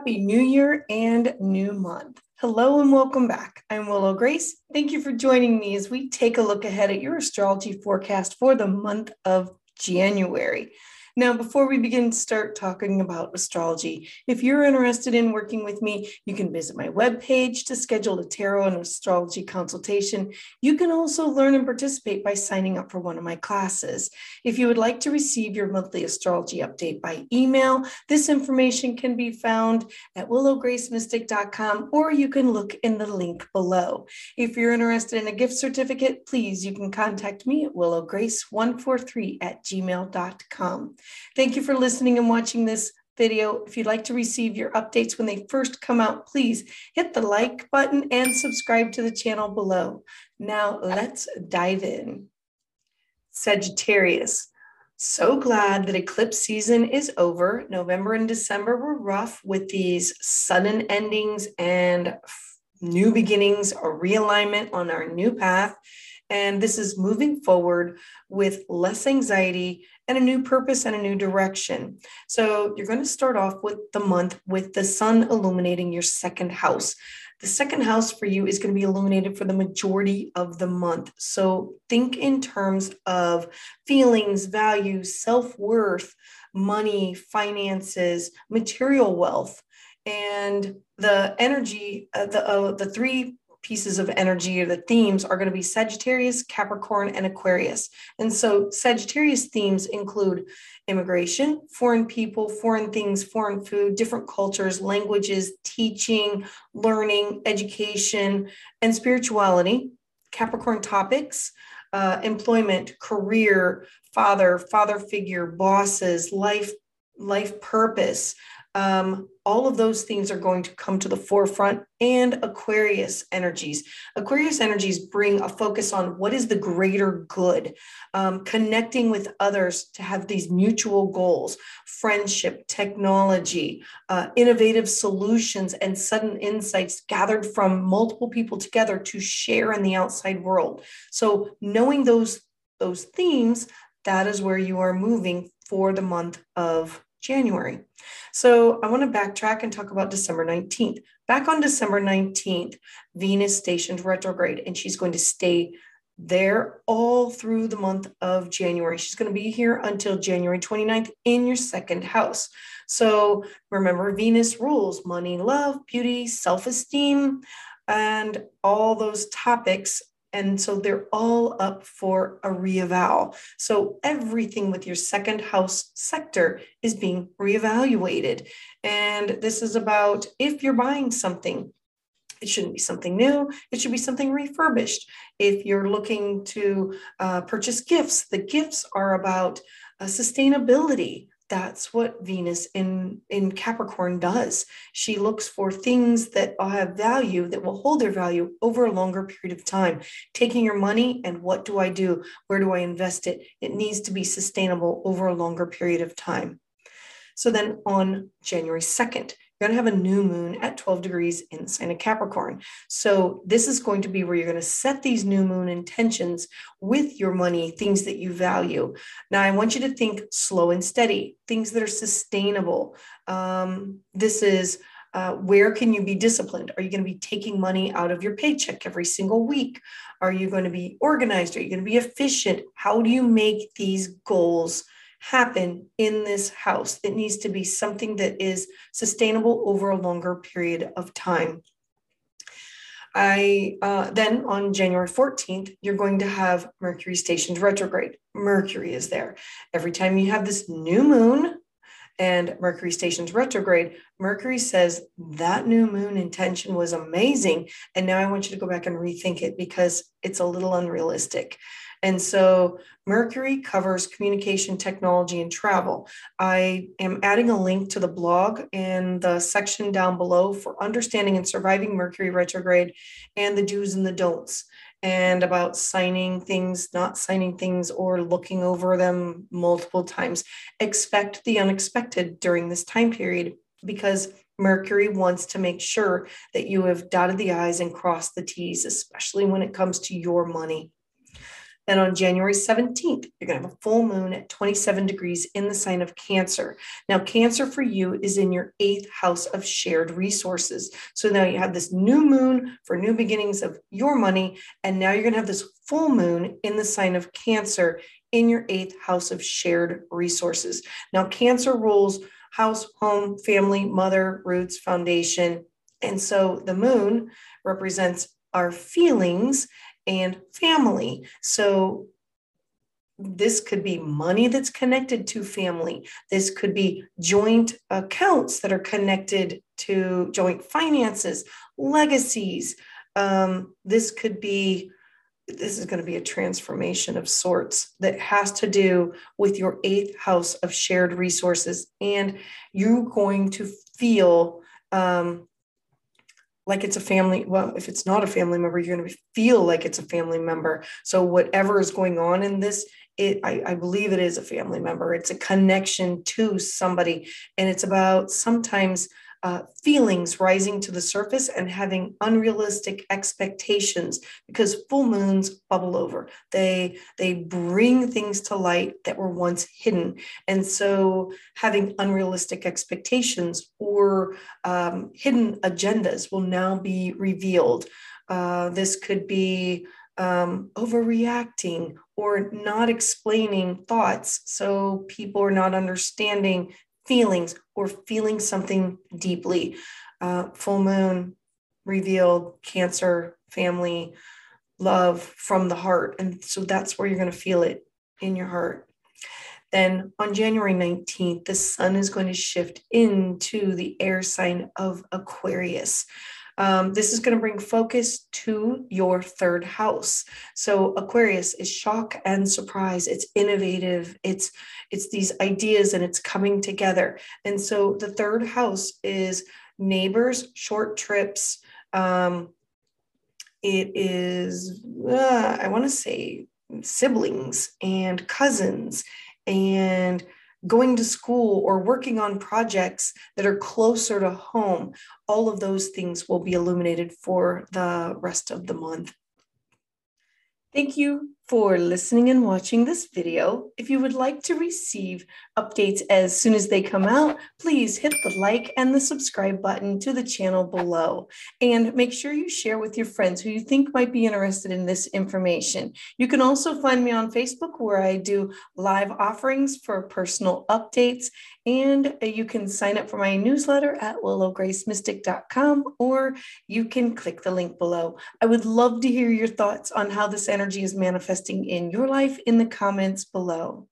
Happy New Year and New Month. Hello and welcome back. I'm Willow Grace. Thank you for joining me as we take a look ahead at your astrology forecast for the month of January. Now, before we begin to start talking about astrology, if you're interested in working with me, you can visit my webpage to schedule a tarot and astrology consultation. You can also learn and participate by signing up for one of my classes. If you would like to receive your monthly astrology update by email, this information can be found at willowgracemystic.com or you can look in the link below. If you're interested in a gift certificate, please, you can contact me at willowgrace143 at gmail.com. Thank you for listening and watching this video. If you'd like to receive your updates when they first come out, please hit the like button and subscribe to the channel below. Now let's dive in. Sagittarius. So glad that eclipse season is over. November and December were rough with these sudden endings and new beginnings, a realignment on our new path. And this is moving forward with less anxiety and a new purpose and a new direction. So you're going to start off with the month with the sun illuminating your second house. The second house for you is going to be illuminated for the majority of the month. So think in terms of feelings, values, self worth, money, finances, material wealth. And the energy, uh, the, uh, the three pieces of energy or the themes are going to be Sagittarius, Capricorn, and Aquarius. And so Sagittarius themes include immigration, foreign people, foreign things, foreign food, different cultures, languages, teaching, learning, education, and spirituality. Capricorn topics, uh, employment, career, father, father figure, bosses, life, life purpose, um, all of those things are going to come to the forefront and aquarius energies. Aquarius energies bring a focus on what is the greater good um, connecting with others to have these mutual goals friendship technology uh, innovative solutions and sudden insights gathered from multiple people together to share in the outside world. So knowing those those themes that is where you are moving for the month of January. So I want to backtrack and talk about December 19th. Back on December 19th, Venus stationed retrograde, and she's going to stay there all through the month of January. She's going to be here until January 29th in your second house. So remember, Venus rules money, love, beauty, self esteem, and all those topics and so they're all up for a reeval. So everything with your second house sector is being reevaluated. And this is about if you're buying something, it shouldn't be something new. It should be something refurbished. If you're looking to uh, purchase gifts, the gifts are about uh, sustainability that's what Venus in, in Capricorn does. She looks for things that have value, that will hold their value over a longer period of time. Taking your money and what do I do? Where do I invest it? It needs to be sustainable over a longer period of time. So then on January 2nd, you're going to have a new moon at 12 degrees in the sign of Capricorn. So, this is going to be where you're going to set these new moon intentions with your money, things that you value. Now, I want you to think slow and steady, things that are sustainable. Um, this is uh, where can you be disciplined? Are you going to be taking money out of your paycheck every single week? Are you going to be organized? Are you going to be efficient? How do you make these goals? Happen in this house. It needs to be something that is sustainable over a longer period of time. I uh, then on January 14th, you're going to have Mercury stationed retrograde. Mercury is there. Every time you have this new moon and Mercury stations retrograde, Mercury says that new moon intention was amazing. And now I want you to go back and rethink it because it's a little unrealistic. And so Mercury covers communication technology and travel. I am adding a link to the blog in the section down below for understanding and surviving Mercury retrograde and the do's and the don'ts and about signing things, not signing things, or looking over them multiple times. Expect the unexpected during this time period because Mercury wants to make sure that you have dotted the I's and crossed the T's, especially when it comes to your money. Then on January 17th, you're going to have a full moon at 27 degrees in the sign of Cancer. Now, Cancer for you is in your eighth house of shared resources. So now you have this new moon for new beginnings of your money. And now you're going to have this full moon in the sign of Cancer in your eighth house of shared resources. Now, Cancer rules house, home, family, mother, roots, foundation. And so the moon represents our feelings and family. So this could be money that's connected to family. This could be joint accounts that are connected to joint finances, legacies. Um, this could be this is going to be a transformation of sorts that has to do with your eighth house of shared resources. And you're going to feel um, like it's a family. Well, if it's not a family member, you're going to feel like it's a family member. So, whatever is going on in this, it, I, I believe it is a family member. It's a connection to somebody. And it's about sometimes uh, feelings rising to the surface and having unrealistic expectations because full moons bubble over. They they bring things to light that were once hidden. And so having unrealistic expectations or um, hidden agendas will now be revealed. Uh, this could be um, overreacting or not explaining thoughts. So people are not understanding feelings or feeling something deeply. Uh, full moon revealed cancer, family, love from the heart. And so that's where you're going to feel it in your heart. Then on January 19th, the sun is going to shift into the air sign of Aquarius. Um, this is going to bring focus to your third house. So Aquarius is shock and surprise. It's innovative. It's it's these ideas and it's coming together. And so the third house is neighbors, short trips. Um, it is uh, I want to say siblings and cousins and going to school or working on projects that are closer to home, all of those things will be illuminated for the rest of the month. Thank you for listening and watching this video. If you would like to receive updates as soon as they come out, please hit the like and the subscribe button to the channel below. And make sure you share with your friends who you think might be interested in this information. You can also find me on Facebook where I do live offerings for personal updates. And you can sign up for my newsletter at willowgracemystic.com or you can click the link below. I would love to hear your thoughts on how this energy is manifesting in your life in the comments below.